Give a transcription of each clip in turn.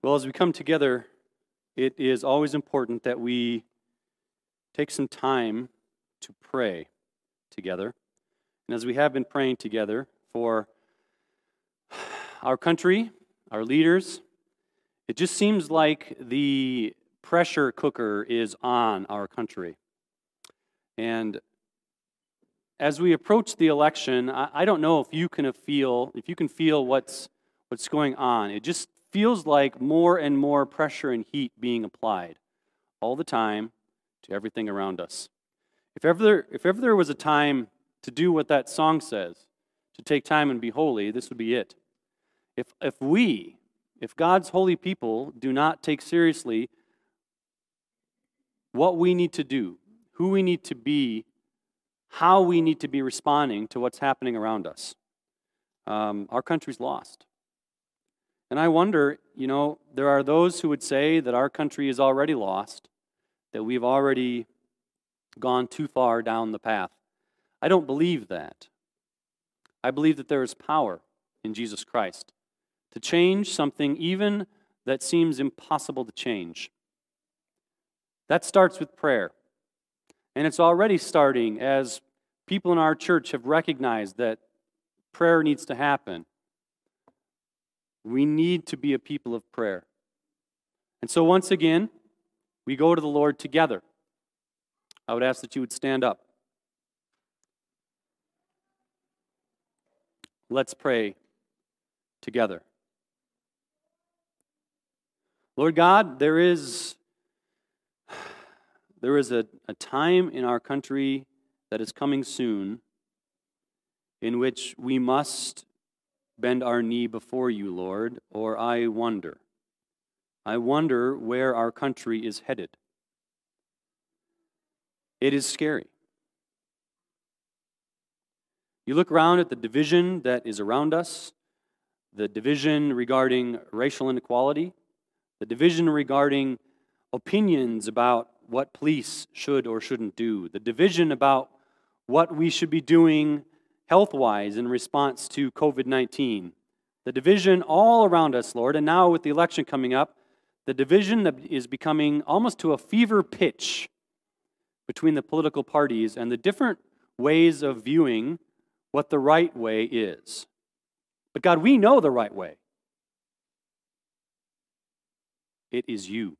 Well, as we come together, it is always important that we take some time to pray together. And as we have been praying together for our country, our leaders, it just seems like the pressure cooker is on our country. And as we approach the election, I, don't know if you can feel if you can feel what's what's going on. It just feels like more and more pressure and heat being applied all the time to everything around us. If ever there, if ever there was a time to do what that song says, to take time and be holy, this would be it. If, if we, if God's holy people do not take seriously what we need to do, who we need to be, how we need to be responding to what's happening around us, um, our country's lost. And I wonder, you know, there are those who would say that our country is already lost, that we've already gone too far down the path. I don't believe that. I believe that there is power in Jesus Christ to change something even that seems impossible to change. That starts with prayer. And it's already starting as people in our church have recognized that prayer needs to happen. We need to be a people of prayer. And so, once again, we go to the Lord together. I would ask that you would stand up. Let's pray together. Lord God, there is, there is a, a time in our country that is coming soon in which we must bend our knee before you, Lord, or I wonder. I wonder where our country is headed. It is scary. You look around at the division that is around us, the division regarding racial inequality, the division regarding opinions about what police should or shouldn't do, the division about what we should be doing health wise in response to COVID 19. The division all around us, Lord, and now with the election coming up, the division is becoming almost to a fever pitch between the political parties and the different ways of viewing what the right way is. But God, we know the right way. It is you.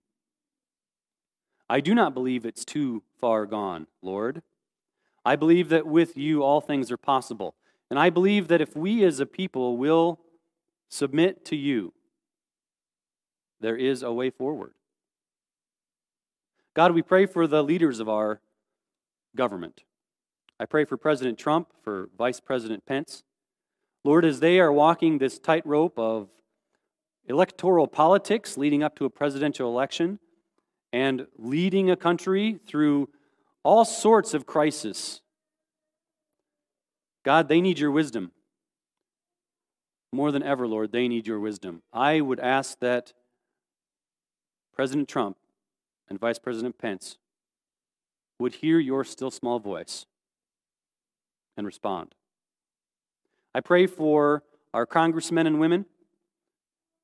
I do not believe it's too far gone, Lord. I believe that with you all things are possible. And I believe that if we as a people will submit to you, there is a way forward. God, we pray for the leaders of our government. I pray for President Trump, for Vice President Pence. Lord, as they are walking this tightrope of electoral politics leading up to a presidential election and leading a country through all sorts of crisis. God, they need your wisdom. More than ever, Lord, they need your wisdom. I would ask that President Trump and Vice President Pence would hear your still small voice and respond. I pray for our congressmen and women,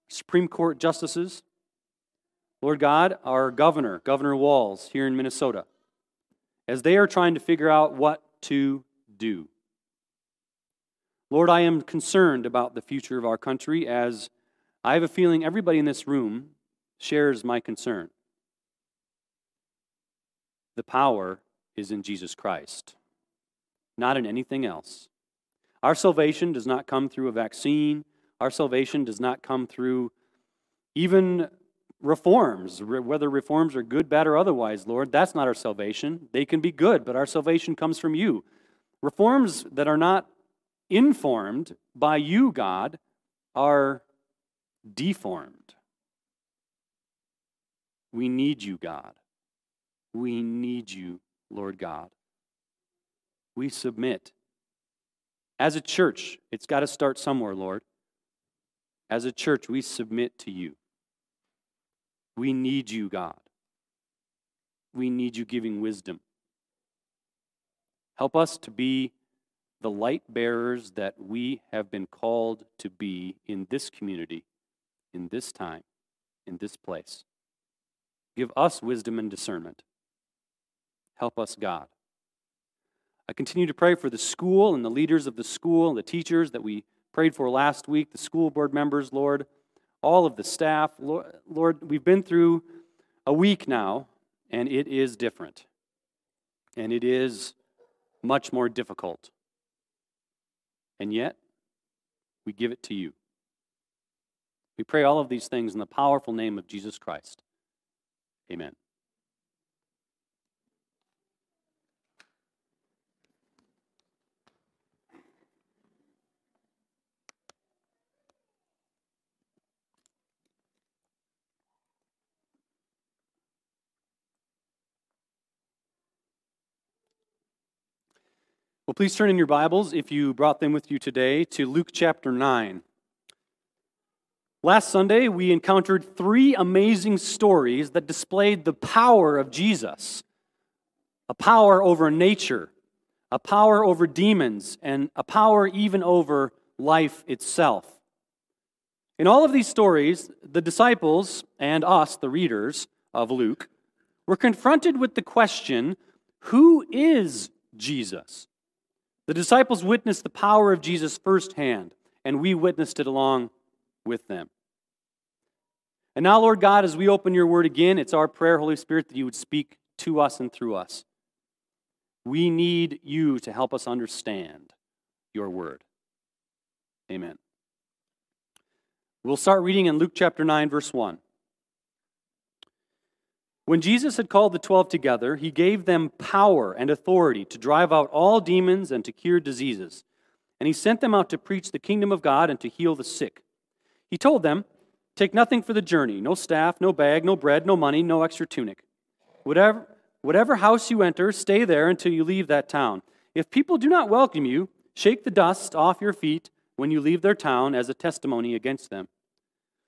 Supreme Court justices, Lord God, our governor, Governor Walz, here in Minnesota as they are trying to figure out what to do. Lord, I am concerned about the future of our country as I have a feeling everybody in this room shares my concern. The power is in Jesus Christ, not in anything else. Our salvation does not come through a vaccine. Our salvation does not come through even reforms, whether reforms are good, bad, or otherwise, Lord, that's not our salvation. They can be good, but our salvation comes from you. Reforms that are not informed by you, God, are deformed. We need you, God. We need you, Lord God. We submit. As a church, it's got to start somewhere, Lord. As a church, we submit to you. We need you, God. We need you giving wisdom. Help us to be the light bearers that we have been called to be in this community, in this time. in this place. Give us wisdom and discernment. Help us, God. I continue to pray for the school and the leaders of the school and the teachers that we prayed for last week, the school board members, Lord, all of the staff. Lord, Lord, we've been through a week now, and it is different. And it is much more difficult. And yet, we give it to you. We pray all of these things in the powerful name of Jesus Christ. Amen. Well, please turn in your Bibles, if you brought them with you today, to Luke chapter 9. Last Sunday, we encountered three amazing stories that displayed the power of Jesus a power over nature, a power over demons, and a power even over life itself. In all of these stories, the disciples and us, the readers of Luke, were confronted with the question who is Jesus? The disciples witnessed the power of Jesus firsthand, and we witnessed it along with them. And now, Lord God, as we open your word again, it's our prayer, Holy Spirit, that you would speak to us and through us. We need you to help us understand your word. Amen. We'll start reading in Luke chapter 9, verse 1. When Jesus had called the twelve together, he gave them power and authority to drive out all demons and to cure diseases. And he sent them out to preach the kingdom of God and to heal the sick. He told them, Take nothing for the journey no staff, no bag, no bread, no money, no extra tunic. Whatever, whatever house you enter, stay there until you leave that town. If people do not welcome you, shake the dust off your feet when you leave their town as a testimony against them.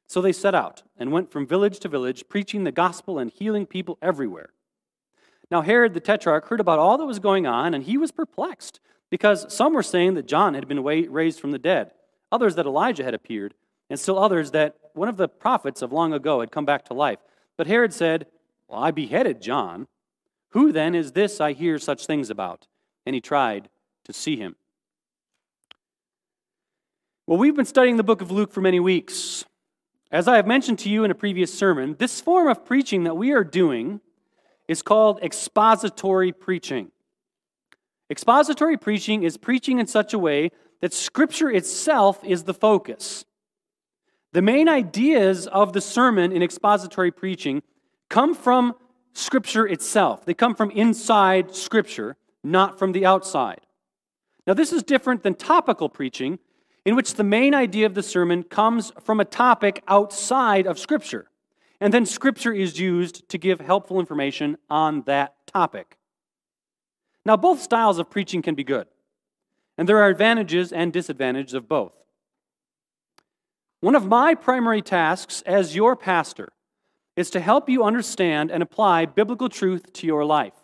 So they set out and went from village to village, preaching the gospel and healing people everywhere. Now, Herod the Tetrarch heard about all that was going on, and he was perplexed, because some were saying that John had been raised from the dead, others that Elijah had appeared, and still others that one of the prophets of long ago had come back to life. But Herod said, Well, I beheaded John. Who then is this I hear such things about? And he tried to see him. Well, we've been studying the book of Luke for many weeks. As I have mentioned to you in a previous sermon, this form of preaching that we are doing is called expository preaching. Expository preaching is preaching in such a way that Scripture itself is the focus. The main ideas of the sermon in expository preaching come from Scripture itself. They come from inside Scripture, not from the outside. Now, this is different than topical preaching, in which the main idea of the sermon comes from a topic outside of Scripture. And then Scripture is used to give helpful information on that topic. Now, both styles of preaching can be good, and there are advantages and disadvantages of both. One of my primary tasks as your pastor is to help you understand and apply biblical truth to your life.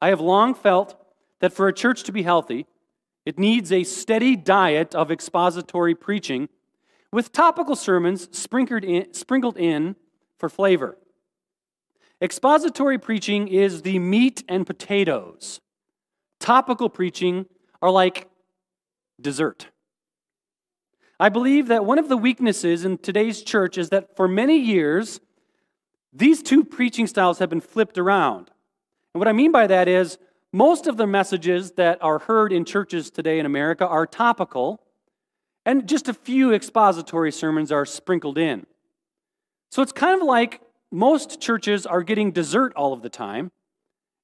I have long felt that for a church to be healthy, it needs a steady diet of expository preaching with topical sermons sprinkled in, sprinkled in for flavor. Expository preaching is the meat and potatoes. Topical preaching are like dessert. I believe that one of the weaknesses in today's church is that for many years, these two preaching styles have been flipped around. And what I mean by that is most of the messages that are heard in churches today in America are topical, and just a few expository sermons are sprinkled in. So it's kind of like most churches are getting dessert all of the time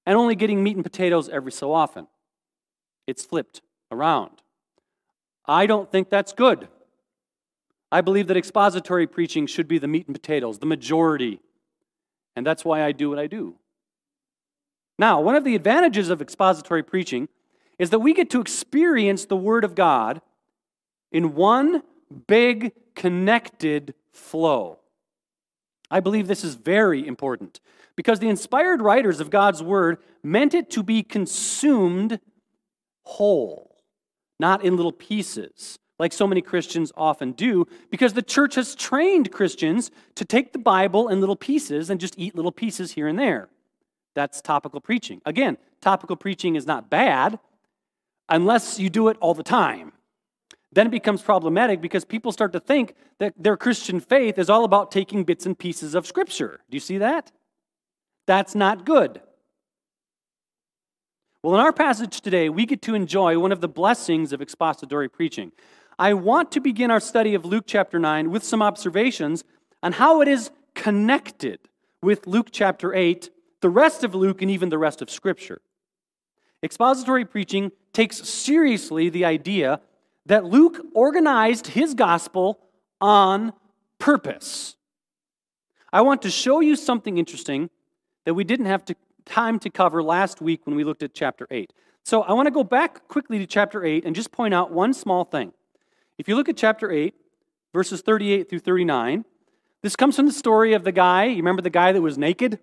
and only getting meat and potatoes every so often. It's flipped around. I don't think that's good. I believe that expository preaching should be the meat and potatoes, the majority. And that's why I do what I do. Now, one of the advantages of expository preaching is that we get to experience the Word of God in one big connected flow. I believe this is very important because the inspired writers of God's Word meant it to be consumed whole, not in little pieces, like so many Christians often do, because the church has trained Christians to take the Bible in little pieces and just eat little pieces here and there. That's topical preaching. Again, topical preaching is not bad unless you do it all the time. Then it becomes problematic because people start to think that their Christian faith is all about taking bits and pieces of Scripture. Do you see that? That's not good. Well, in our passage today, we get to enjoy one of the blessings of expository preaching. I want to begin our study of Luke chapter 9 with some observations on how it is connected with Luke chapter 8, the rest of Luke, and even the rest of Scripture. Expository preaching takes seriously the idea that Luke organized his gospel on purpose. I want to show you something interesting that we didn't have to, time to cover last week when we looked at chapter 8. So I want to go back quickly to chapter 8 and just point out one small thing. If you look at chapter 8, verses 38 through 39, this comes from the story of the guy. You remember the guy that was naked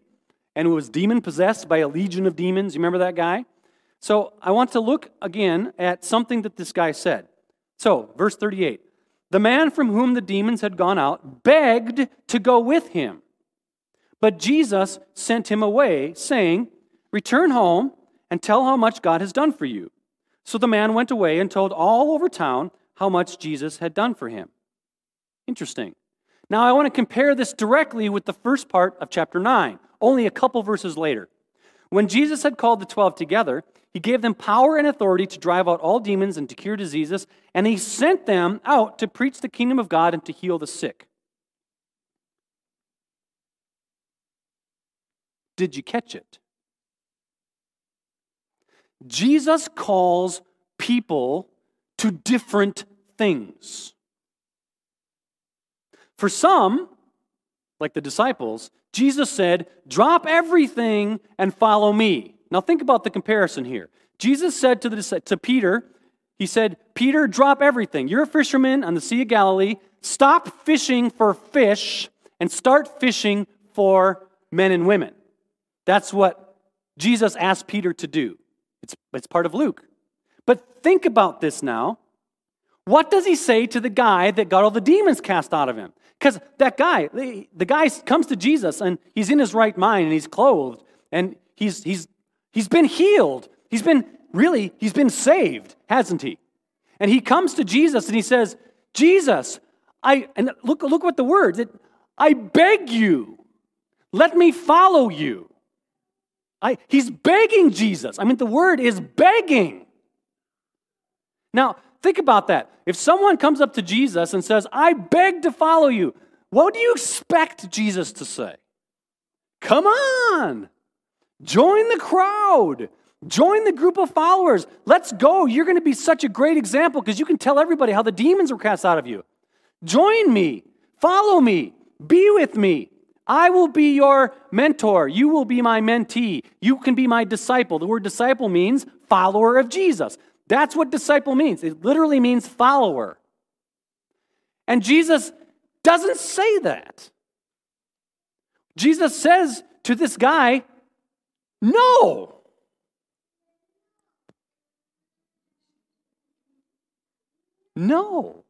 and was demon possessed by a legion of demons? You remember that guy? So I want to look again at something that this guy said. So, verse 38 The man from whom the demons had gone out begged to go with him. But Jesus sent him away, saying, Return home and tell how much God has done for you. So the man went away and told all over town how much Jesus had done for him. Interesting. Now I want to compare this directly with the first part of chapter 9, only a couple verses later. When Jesus had called the twelve together, he gave them power and authority to drive out all demons and to cure diseases, and he sent them out to preach the kingdom of God and to heal the sick. Did you catch it? Jesus calls people to different things. For some, like the disciples, Jesus said, Drop everything and follow me. Now, think about the comparison here. Jesus said to, the, to Peter, He said, Peter, drop everything. You're a fisherman on the Sea of Galilee. Stop fishing for fish and start fishing for men and women. That's what Jesus asked Peter to do. It's, it's part of Luke. But think about this now. What does he say to the guy that got all the demons cast out of him? Because that guy, the, guy comes to Jesus and he's in his right mind and he's clothed and he's, he's He's been healed. He's been, really, he's been saved, hasn't he? And he comes to Jesus and he says, Jesus, I, and look, look what the words, it, I beg you, let me follow you. I, he's begging Jesus. I mean, the word is begging. Now, think about that. If someone comes up to Jesus and says, I beg to follow you, what do you expect Jesus to say? Come on, Join the crowd. Join the group of followers. Let's go. You're going to be such a great example because you can tell everybody how the demons were cast out of you. Join me. Follow me. Be with me. I will be your mentor. You will be my mentee. You can be my disciple. The word disciple means follower of Jesus. That's what disciple means. It literally means follower. And Jesus doesn't say that. Jesus says to this guy, no. No.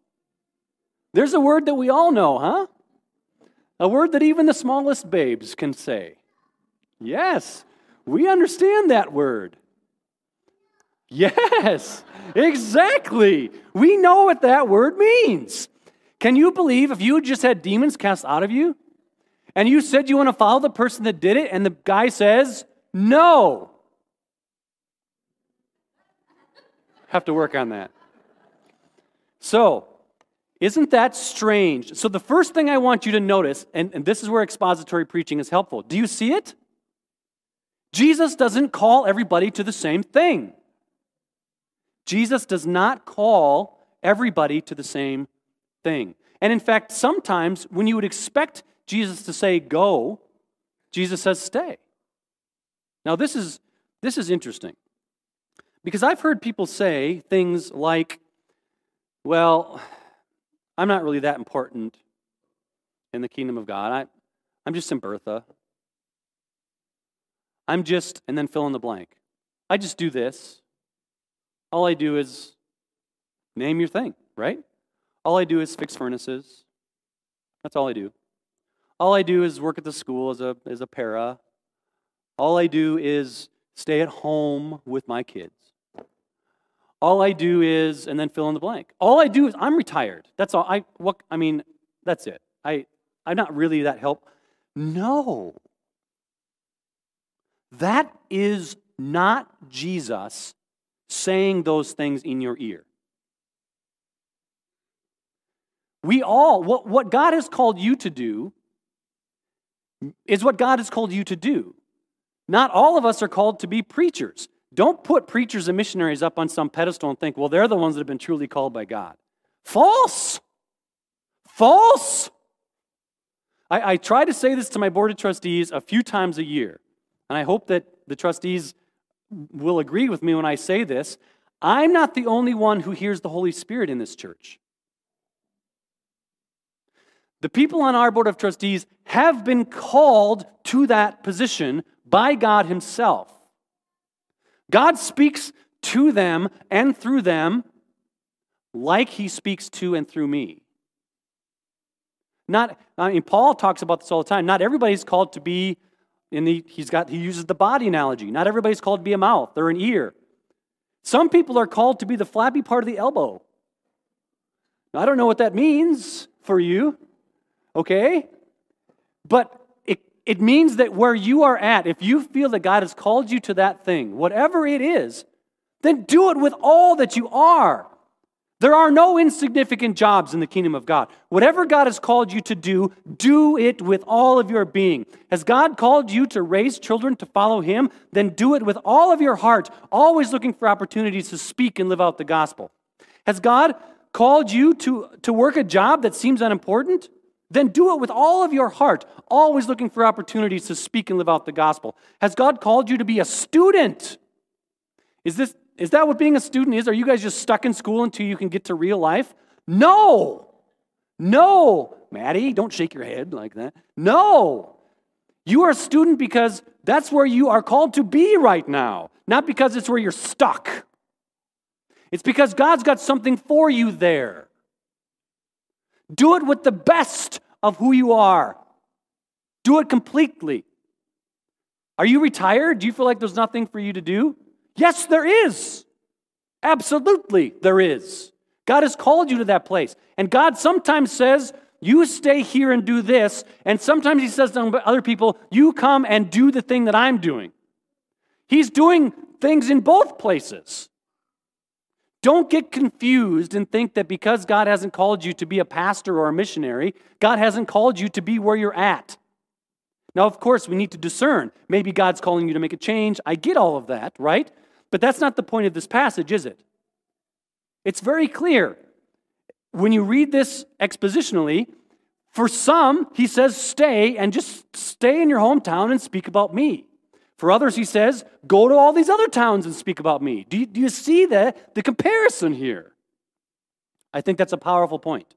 There's a word that we all know, huh? A word that even the smallest babes can say. Yes, we understand that word. Yes, exactly. We know what that word means. Can you believe if you just had demons cast out of you and you said you want to follow the person that did it and the guy says, no. Have to work on that. So, isn't that strange? So, the first thing I want you to notice, and, and this is where expository preaching is helpful. Do you see it? Jesus doesn't call everybody to the same thing. Jesus does not call everybody to the same thing. And in fact, sometimes when you would expect Jesus to say go, Jesus says stay. Now, this is, this is interesting because I've heard people say things like, well, I'm not really that important in the kingdom of God. I, I'm just some Bertha. I'm just, and then fill in the blank. I just do this. All I do is name your thing, right? All I do is fix furnaces. That's all I do. All I do is work at the school as a, as a para. All I do is stay at home with my kids. All I do is, and then fill in the blank. All I do is, I'm retired. That's all. I, what, I mean, that's it. I, I'm not really that help. No. That is not Jesus saying those things in your ear. We all, what, what God has called you to do is what God has called you to do. Not all of us are called to be preachers. Don't put preachers and missionaries up on some pedestal and think, well, they're the ones that have been truly called by God. False. False. I, I try to say this to my board of trustees a few times a year, and I hope that the trustees will agree with me when I say this. I'm not the only one who hears the Holy Spirit in this church. The people on our board of trustees have been called to that position by God Himself. God speaks to them and through them like He speaks to and through me. Not, I mean, Paul talks about this all the time. Not everybody's called to be in the, he's got, he uses the body analogy. Not everybody's called to be a mouth or an ear. Some people are called to be the flabby part of the elbow. Now, I don't know what that means for you okay? But it, it means that where you are at, if you feel that God has called you to that thing, whatever it is, then do it with all that you are. There are no insignificant jobs in the kingdom of God. Whatever God has called you to do, do it with all of your being. Has God called you to raise children to follow Him? Then do it with all of your heart, always looking for opportunities to speak and live out the gospel. Has God called you to, to work a job that seems unimportant? Then do it with all of your heart, always looking for opportunities to speak and live out the gospel. Has God called you to be a student? Is, this, is that what being a student is? Are you guys just stuck in school until you can get to real life? No. No. Maddie, don't shake your head like that. No. You are a student because that's where you are called to be right now, not because it's where you're stuck. It's because God's got something for you there. Do it with the best of who you are. Do it completely. Are you retired? Do you feel like there's nothing for you to do? Yes, there is. Absolutely, there is. God has called you to that place. And God sometimes says, You stay here and do this. And sometimes He says to other people, You come and do the thing that I'm doing. He's doing things in both places. Don't get confused and think that because God hasn't called you to be a pastor or a missionary, God hasn't called you to be where you're at. Now, of course, we need to discern. Maybe God's calling you to make a change. I get all of that, right? But that's not the point of this passage, is it? It's very clear. When you read this expositionally, for some, he says, stay and just stay in your hometown and speak about me. For others, he says, go to all these other towns and speak about me. Do you, do you see the, the comparison here? I think that's a powerful point.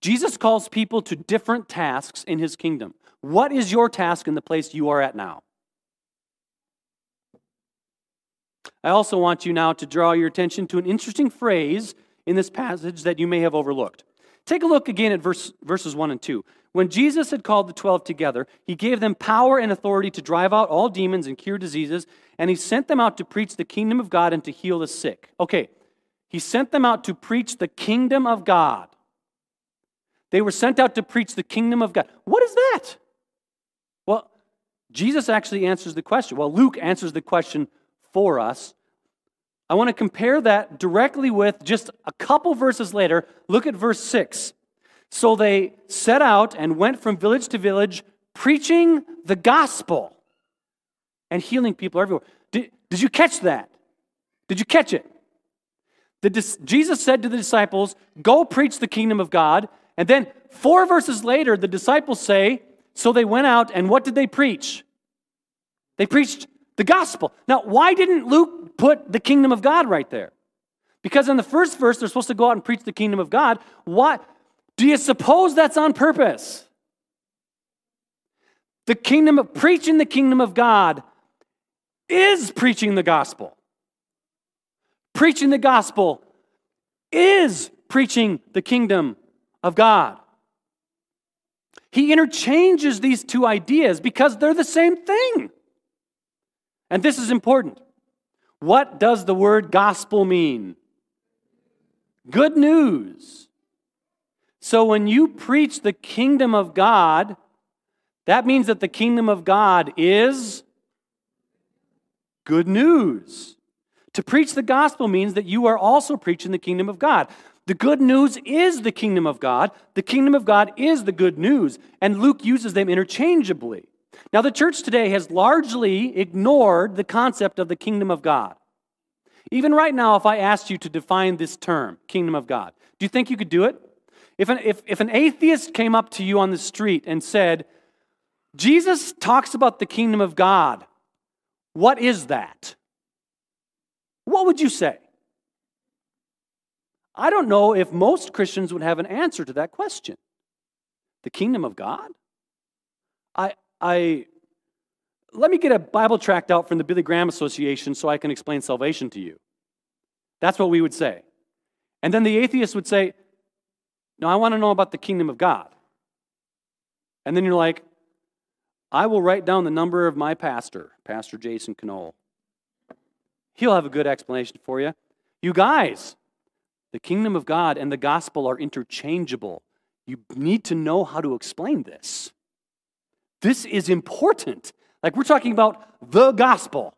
Jesus calls people to different tasks in his kingdom. What is your task in the place you are at now? I also want you now to draw your attention to an interesting phrase in this passage that you may have overlooked. Take a look again at verse, verses 1 and 2. When Jesus had called the twelve together, he gave them power and authority to drive out all demons and cure diseases, and he sent them out to preach the kingdom of God and to heal the sick. Okay, he sent them out to preach the kingdom of God. They were sent out to preach the kingdom of God. What is that? Well, Jesus actually answers the question. Well, Luke answers the question for us. I want to compare that directly with just a couple verses later. Look at verse 6. So they set out and went from village to village, preaching the gospel and healing people everywhere. Did, did you catch that? Did you catch it? The, Jesus said to the disciples, Go preach the kingdom of God. And then four verses later, the disciples say, So they went out, and what did they preach? They preached the gospel. Now, why didn't Luke put the kingdom of God right there? Because in the first verse, they're supposed to go out and preach the kingdom of God. Why? Do you suppose that's on purpose? The kingdom of preaching the kingdom of God is preaching the gospel. Preaching the gospel is preaching the kingdom of God. He interchanges these two ideas because they're the same thing. And this is important. What does the word gospel mean? Good news. So when you preach the kingdom of God, that means that the kingdom of God is good news. To preach the gospel means that you are also preaching the kingdom of God. The good news is the kingdom of God. The kingdom of God is the good news. And Luke uses them interchangeably. Now, the church today has largely ignored the concept of the kingdom of God. Even right now, if I asked you to define this term, kingdom of God, do you think you could do it? If an, if, if an atheist came up to you on the street and said, Jesus talks about the kingdom of God, what is that? What would you say? I don't know if most Christians would have an answer to that question. The kingdom of God? I, I, let me get a Bible tract out from the Billy Graham Association so I can explain salvation to you. That's what we would say. And then the atheist would say, No, I want to know about the kingdom of God. And then you're like, I will write down the number of my pastor, Pastor Jason Knoll. He'll have a good explanation for you. You guys, the kingdom of God and the gospel are interchangeable. You need to know how to explain this. This is important. Like we're talking about the gospel.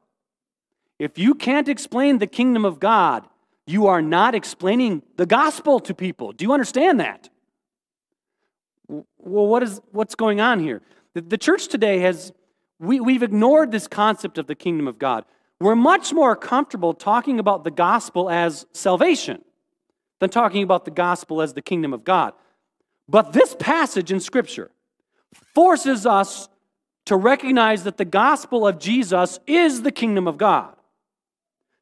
If you can't explain the kingdom of God, you are not explaining the gospel to people. Do you understand that? Well, what is, what's going on here? The, the church today has, we, we've ignored this concept of the kingdom of God. We're much more comfortable talking about the gospel as salvation than talking about the gospel as the kingdom of God. But this passage in Scripture forces us to recognize that the gospel of Jesus is the kingdom of God.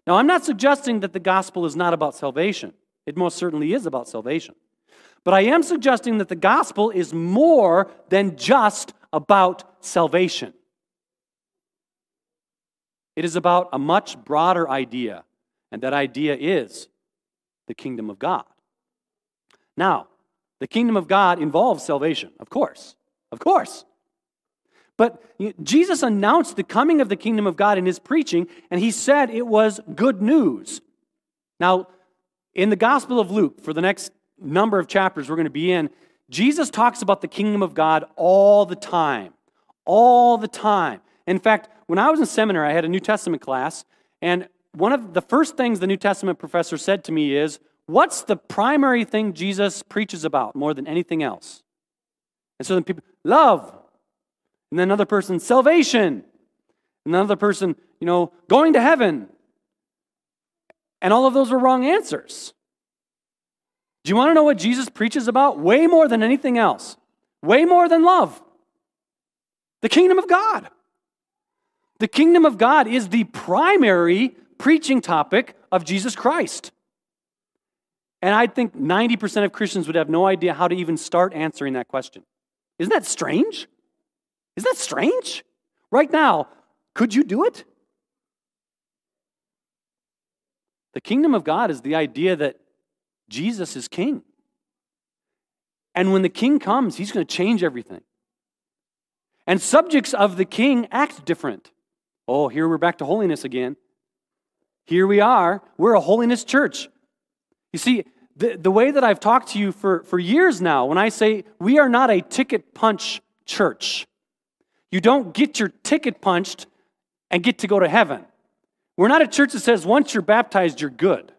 Now, I'm not suggesting that the gospel is not about salvation, it most certainly is about salvation. But I am suggesting that the gospel is more than just about salvation. It is about a much broader idea, and that idea is the kingdom of God. Now, the kingdom of God involves salvation, of course. Of course. But Jesus announced the coming of the kingdom of God in his preaching, and he said it was good news. Now, in the Gospel of Luke, for the next number of chapters we're going to be in, Jesus talks about the kingdom of God all the time. All the time. In fact, when I was in seminary, I had a New Testament class, and one of the first things the New Testament professor said to me is, What's the primary thing Jesus preaches about more than anything else? And so then people, love. And then another person, salvation. And another person, you know, going to heaven. And all of those were wrong answers. Do you want to know what Jesus preaches about? Way more than anything else. Way more than love. The kingdom of God. The kingdom of God is the primary preaching topic of Jesus Christ. And I think 90% of Christians would have no idea how to even start answering that question. Isn't that strange? Isn't that strange? Right now, could you do it? The kingdom of God is the idea that Jesus is king. And when the king comes, he's going to change everything. And subjects of the king act different. Oh, here we're back to holiness again. Here we are. We're a holiness church. You see, the, the way that I've talked to you for, for years now, when I say we are not a ticket punch church, you don't get your ticket punched and get to go to heaven. We're not a church that says once you're baptized, you're good. Do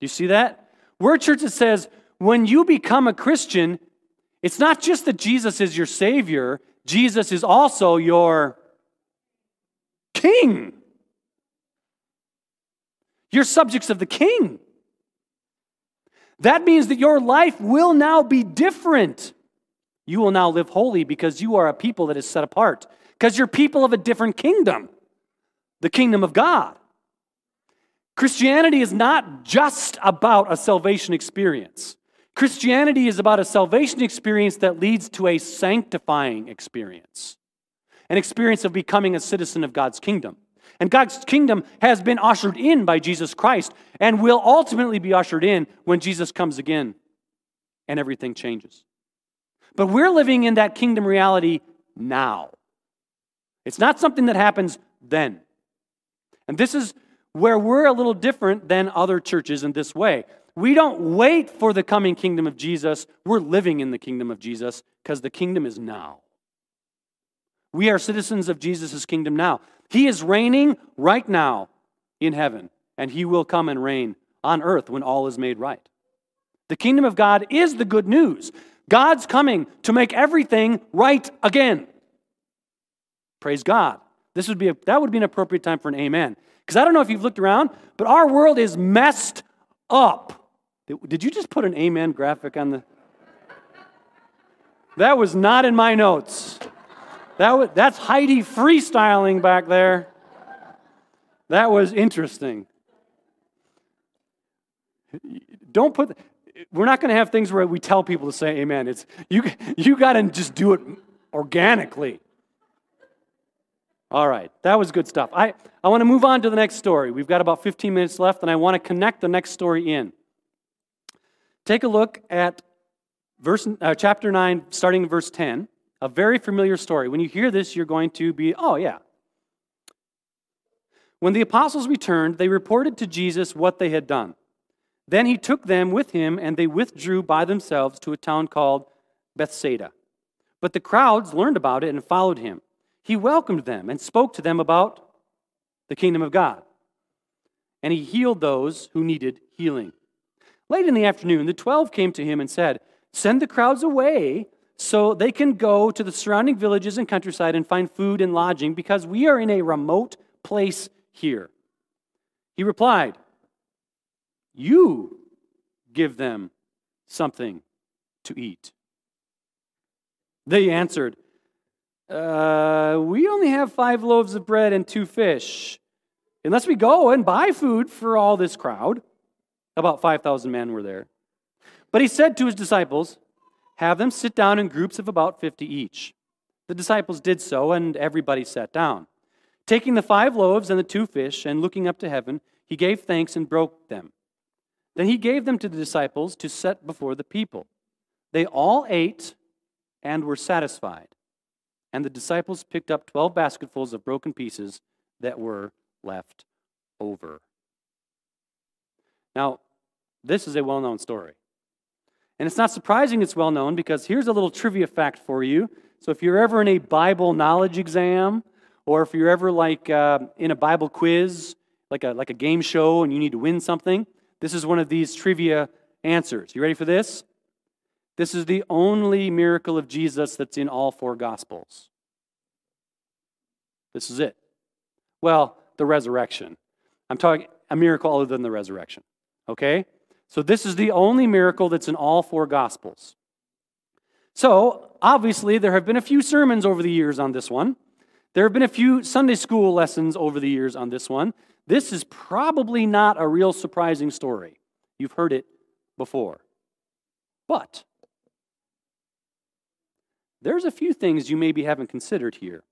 you see that? We're a church that says when you become a Christian, it's not just that Jesus is your Savior, Jesus is also your King. You're subjects of the King. That means that your life will now be different. You will now live holy because you are a people that is set apart, because you're people of a different kingdom, the kingdom of God. Christianity is not just about a salvation experience. Christianity is about a salvation experience that leads to a sanctifying experience, an experience of becoming a citizen of God's kingdom, And God's kingdom has been ushered in by Jesus Christ and will ultimately be ushered in when Jesus comes again and everything changes. But we're living in that kingdom reality now. It's not something that happens then. And this is where we're a little different than other churches in this way. We don't wait for the coming kingdom of Jesus. We're living in the kingdom of Jesus because the kingdom is now. We are citizens of Jesus' kingdom now. He is reigning right now in heaven, and he will come and reign on earth when all is made right. The kingdom of God is the good news. God's coming to make everything right again. Praise God. This would be a, that would be an appropriate time for an amen. Because I don't know if you've looked around, but our world is messed up. Did you just put an amen graphic on the? That was not in my notes. That was, that's Heidi freestyling back there. That was interesting. Don't put. We're not going to have things where we tell people to say amen. It's you. You got to just do it organically. All right, that was good stuff. I, I want to move on to the next story. We've got about 15 minutes left, and I want to connect the next story in. Take a look at verse, uh, chapter 9, starting in verse 10. A very familiar story. When you hear this, you're going to be, oh, yeah. When the apostles returned, they reported to Jesus what they had done. Then he took them with him, and they withdrew by themselves to a town called Bethsaida. But the crowds learned about it and followed him. He welcomed them and spoke to them about the kingdom of God. And he healed those who needed healing. Late in the afternoon, the twelve came to him and said, Send the crowds away so they can go to the surrounding villages and countryside and find food and lodging because we are in a remote place here. He replied, You give them something to eat. They answered, uh, We only have five loaves of bread and two fish. Unless we go and buy food for all this crowd. About 5,000 men were there. But he said to his disciples, have them sit down in groups of about 50 each. The disciples did so, and everybody sat down. Taking the five loaves and the two fish, and looking up to heaven, he gave thanks and broke them. Then he gave them to the disciples to set before the people. They all ate and were satisfied. And the disciples picked up 12 basketfuls of broken pieces that were left over. Now, this is a well known story. And it's not surprising it's well known because here's a little trivia fact for you. So if you're ever in a Bible knowledge exam, or if you're ever like uh, in a Bible quiz, like a, like a game show and you need to win something, this is one of these trivia answers. You ready for this? This is the only miracle of Jesus that's in all four Gospels. This is it. Well, the resurrection. I'm talking a miracle other than the resurrection. Okay? So, this is the only miracle that's in all four Gospels. So, obviously, there have been a few sermons over the years on this one. There have been a few Sunday school lessons over the years on this one. This is probably not a real surprising story. You've heard it before. But there's a few things you maybe haven't considered here.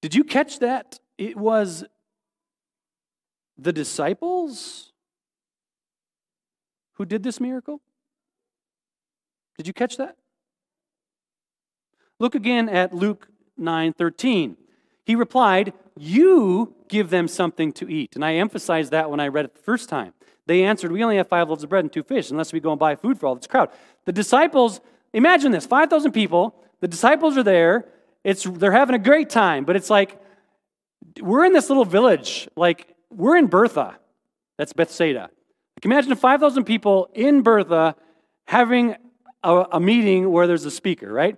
Did you catch that? It was the disciples who did this miracle? Did you catch that? Look again at Luke 9:13. He replied, "You give them something to eat." And I emphasized that when I read it the first time. They answered, "We only have 5 loaves of bread and two fish, unless we go and buy food for all this crowd." The disciples, imagine this, 5,000 people, the disciples are there. It's they're having a great time, but it's like we're in this little village, like we're in Bertha. That's Bethsaida. Like imagine 5,000 people in Bertha having a, a, meeting where there's a speaker, right?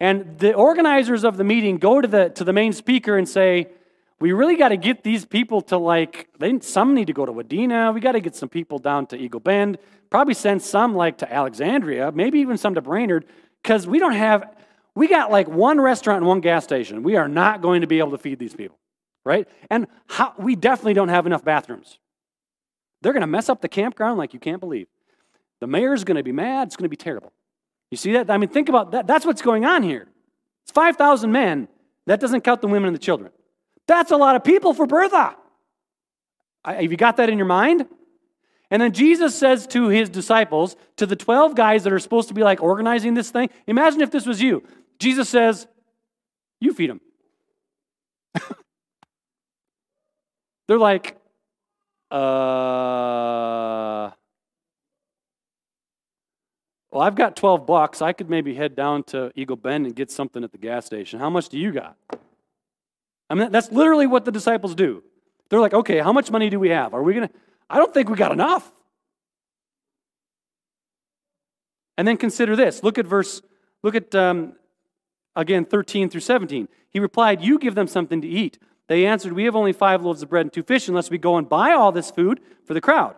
And the organizers of the meeting go to the, to the main speaker and say, we really got to get these people to like, they, some need to go to Wadena. We got to get some people down to Eagle Bend. Probably send some like to Alexandria, maybe even some to Brainerd, because we don't have, we got like one restaurant and one gas station. We are not going to be able to feed these people, right? And how, we definitely don't have enough bathrooms. They're going to mess up the campground like you can't believe. The mayor's going to be mad. It's going to be terrible. You see that? I mean, think about that. That's what's going on here. It's 5,000 men. That doesn't count the women and the children. That's a lot of people for Bertha. Have you got that in your mind? And then Jesus says to his disciples, to the 12 guys that are supposed to be like organizing this thing, imagine if this was you. Jesus says, You feed them. They're like, uh, well, I've got 12 bucks. I could maybe head down to Eagle Bend and get something at the gas station. How much do you got? I mean, that's literally what the disciples do. They're like, okay, how much money do we have? Are we going to? I don't think we got enough. And then consider this. Look at verse, look at, um, again, 13 through 17. He replied, You give them something to eat. They answered, We have only five loaves of bread and two fish, unless we go and buy all this food for the crowd.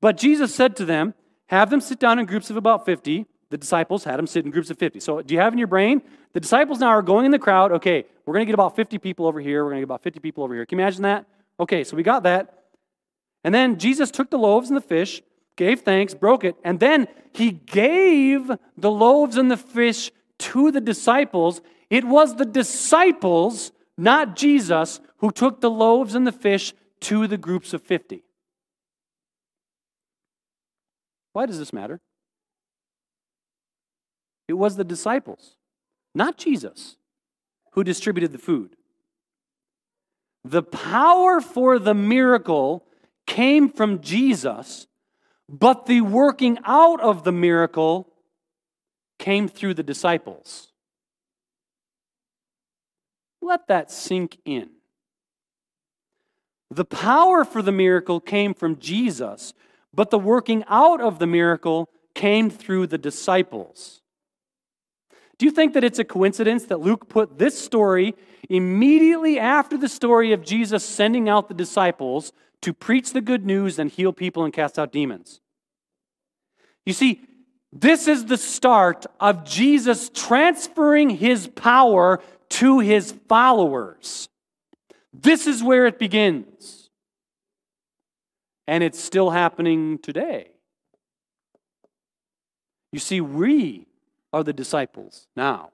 But Jesus said to them, Have them sit down in groups of about 50. The disciples had them sit in groups of 50. So, do you have in your brain? The disciples now are going in the crowd. Okay, we're going to get about 50 people over here. We're going to get about 50 people over here. Can you imagine that? Okay, so we got that. And then Jesus took the loaves and the fish, gave thanks, broke it, and then he gave the loaves and the fish to the disciples. It was the disciples not Jesus, who took the loaves and the fish to the groups of 50. Why does this matter? It was the disciples, not Jesus, who distributed the food. The power for the miracle came from Jesus, but the working out of the miracle came through the disciples. Let that sink in. The power for the miracle came from Jesus, but the working out of the miracle came through the disciples. Do you think that it's a coincidence that Luke put this story immediately after the story of Jesus sending out the disciples to preach the good news and heal people and cast out demons? You see, this is the start of Jesus transferring his power to his followers. This is where it begins. And it's still happening today. You see, we are the disciples now.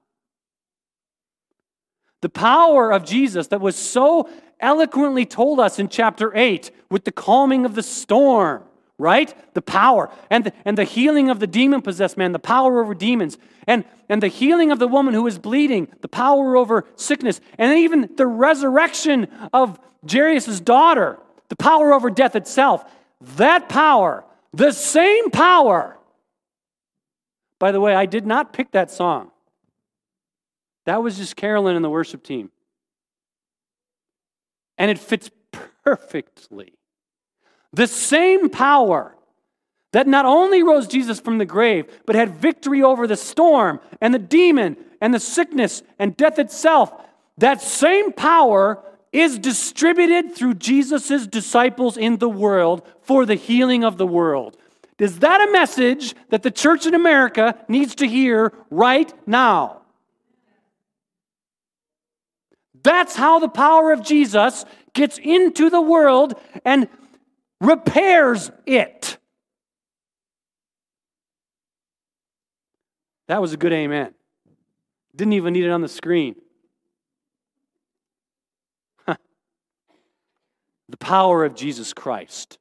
The power of Jesus that was so eloquently told us in chapter 8 with the calming of the storm right? The power and the, and the healing of the demon possessed man, the power over demons, and, and the healing of the woman who was bleeding, the power over sickness, and even the resurrection of Jairus' daughter, the power over death itself. That power, the same power. By the way, I did not pick that song. That was just Carolyn and the worship team. And it fits perfectly the same power that not only rose Jesus from the grave, but had victory over the storm and the demon and the sickness and death itself, that same power is distributed through Jesus' disciples in the world for the healing of the world. Is that a message that the church in America needs to hear right now? That's how the power of Jesus gets into the world and repairs it. That was a good amen. Didn't even need it on the screen. the power of Jesus Christ.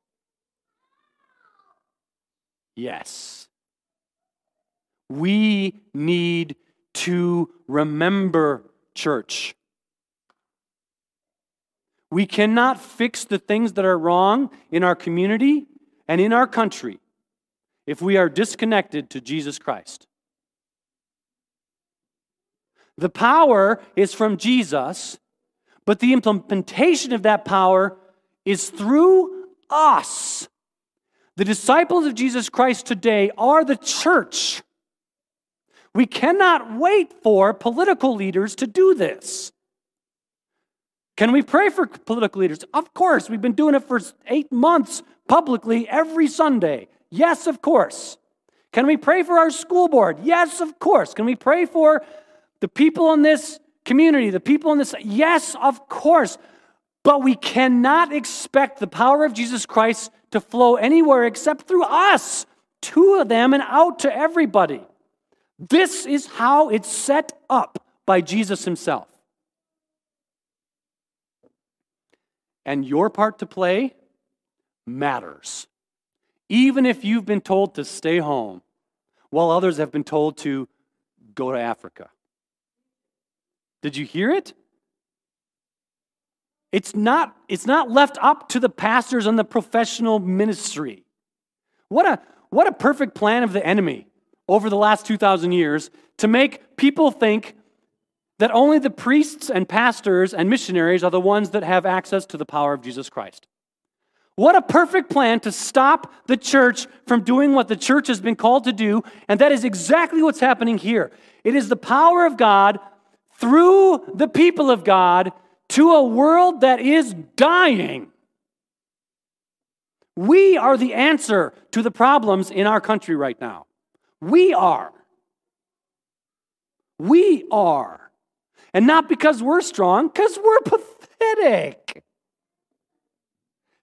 Yes. We need to remember, church. We cannot fix the things that are wrong in our community and in our country if we are disconnected to Jesus Christ. The power is from Jesus, but the implementation of that power is through us. The disciples of Jesus Christ today are the church. We cannot wait for political leaders to do this. Can we pray for political leaders? Of course. We've been doing it for eight months publicly every Sunday. Yes, of course. Can we pray for our school board? Yes, of course. Can we pray for the people in this community, the people in this? Yes, of course. But we cannot expect the power of Jesus Christ to flow anywhere except through us, of them, and out to everybody. This is how it's set up by Jesus himself. And your part to play matters. Even if you've been told to stay home, while others have been told to go to Africa. Did you hear it? It's not, it's not left up to the pastors and the professional ministry. What a, what a perfect plan of the enemy over the last 2,000 years to make people think that only the priests and pastors and missionaries are the ones that have access to the power of Jesus Christ. What a perfect plan to stop the church from doing what the church has been called to do, and that is exactly what's happening here. It is the power of God through the people of God to a world that is dying. We are the answer to the problems in our country right now. We are. We are. And not because we're strong, because we're pathetic.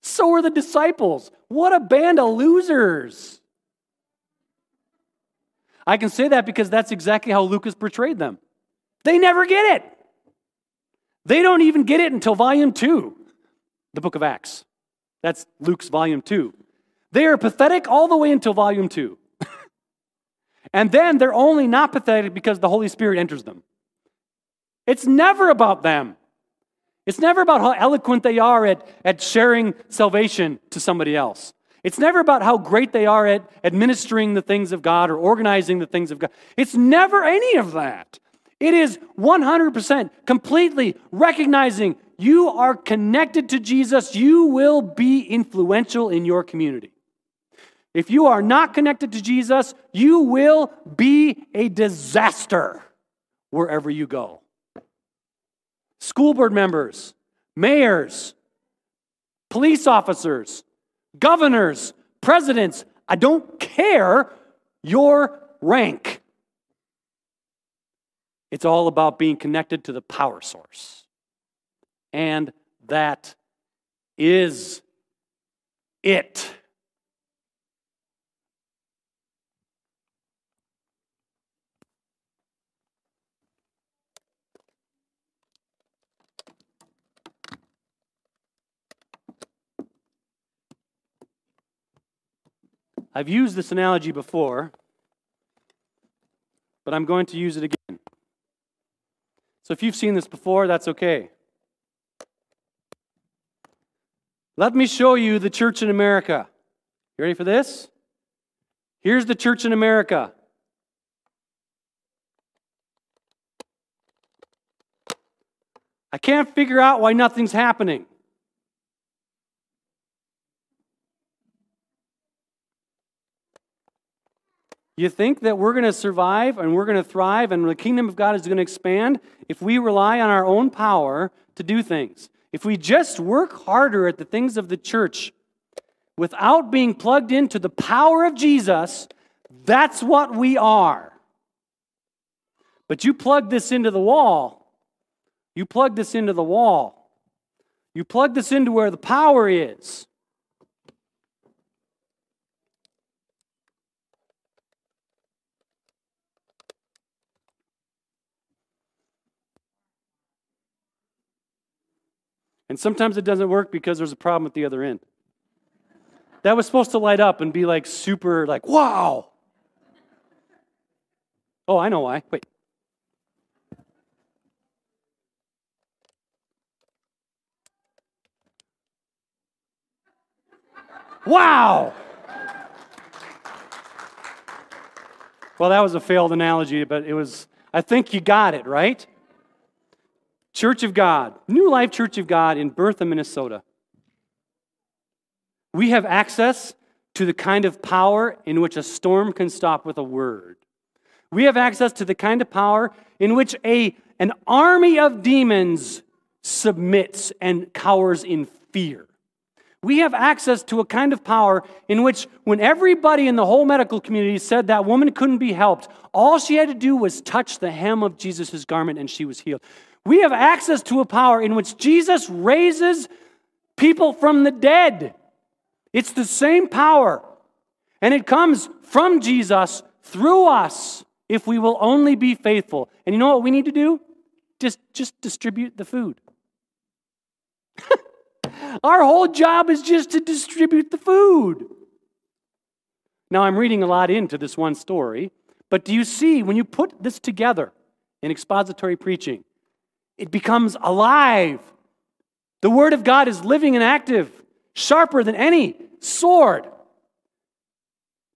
So are the disciples. What a band of losers. I can say that because that's exactly how Luke's portrayed them. They never get it. They don't even get it until volume two, the book of Acts. That's Luke's volume two. They are pathetic all the way until volume two. and then they're only not pathetic because the Holy Spirit enters them. It's never about them. It's never about how eloquent they are at, at sharing salvation to somebody else. It's never about how great they are at administering the things of God or organizing the things of God. It's never any of that. It is 100% completely recognizing you are connected to Jesus, you will be influential in your community. If you are not connected to Jesus, you will be a disaster wherever you go. School board members, mayors, police officers, governors, presidents, I don't care your rank. It's all about being connected to the power source. And that is it. I've used this analogy before, but I'm going to use it again. So if you've seen this before, that's okay. Let me show you the church in America. You ready for this? Here's the church in America. I can't figure out why nothing's happening. You think that we're going to survive and we're going to thrive and the kingdom of God is going to expand if we rely on our own power to do things. If we just work harder at the things of the church without being plugged into the power of Jesus, that's what we are. But you plug this into the wall. You plug this into the wall. You plug this into where the power is. And sometimes it doesn't work because there's a problem at the other end. That was supposed to light up and be like super, like, wow. Oh, I know why. Wait. Wow. Well, that was a failed analogy, but it was, I think you got it, right? Church of God, New Life Church of God in Bertha, Minnesota. We have access to the kind of power in which a storm can stop with a word. We have access to the kind of power in which a, an army of demons submits and cowers in fear. We have access to a kind of power in which, when everybody in the whole medical community said that woman couldn't be helped, all she had to do was touch the hem of Jesus' garment and she was healed. We have access to a power in which Jesus raises people from the dead. It's the same power, and it comes from Jesus through us if we will only be faithful. And you know what we need to do? Just, just distribute the food. Our whole job is just to distribute the food. Now, I'm reading a lot into this one story, but do you see when you put this together in expository preaching, it becomes alive. The Word of God is living and active, sharper than any sword.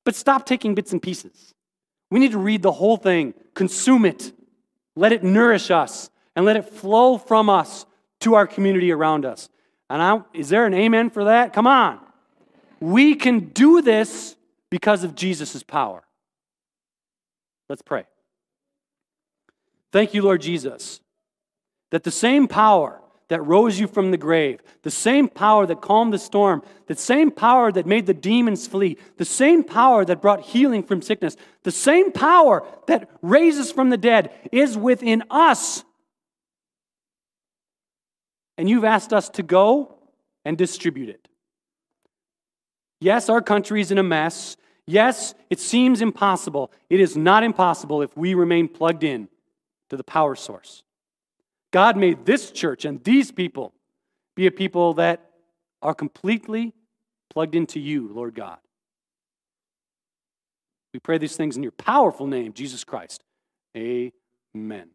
But stop taking bits and pieces. We need to read the whole thing, consume it, let it nourish us, and let it flow from us to our community around us. And I, is there an amen for that? Come on. We can do this because of Jesus' power. Let's pray. Thank you, Lord Jesus, that the same power that rose you from the grave, the same power that calmed the storm, the same power that made the demons flee, the same power that brought healing from sickness, the same power that raises from the dead is within us. And you've asked us to go and distribute it. Yes, our country is in a mess. Yes, it seems impossible. It is not impossible if we remain plugged in to the power source. God made this church and these people be a people that are completely plugged into you, Lord God. We pray these things in your powerful name, Jesus Christ. Amen.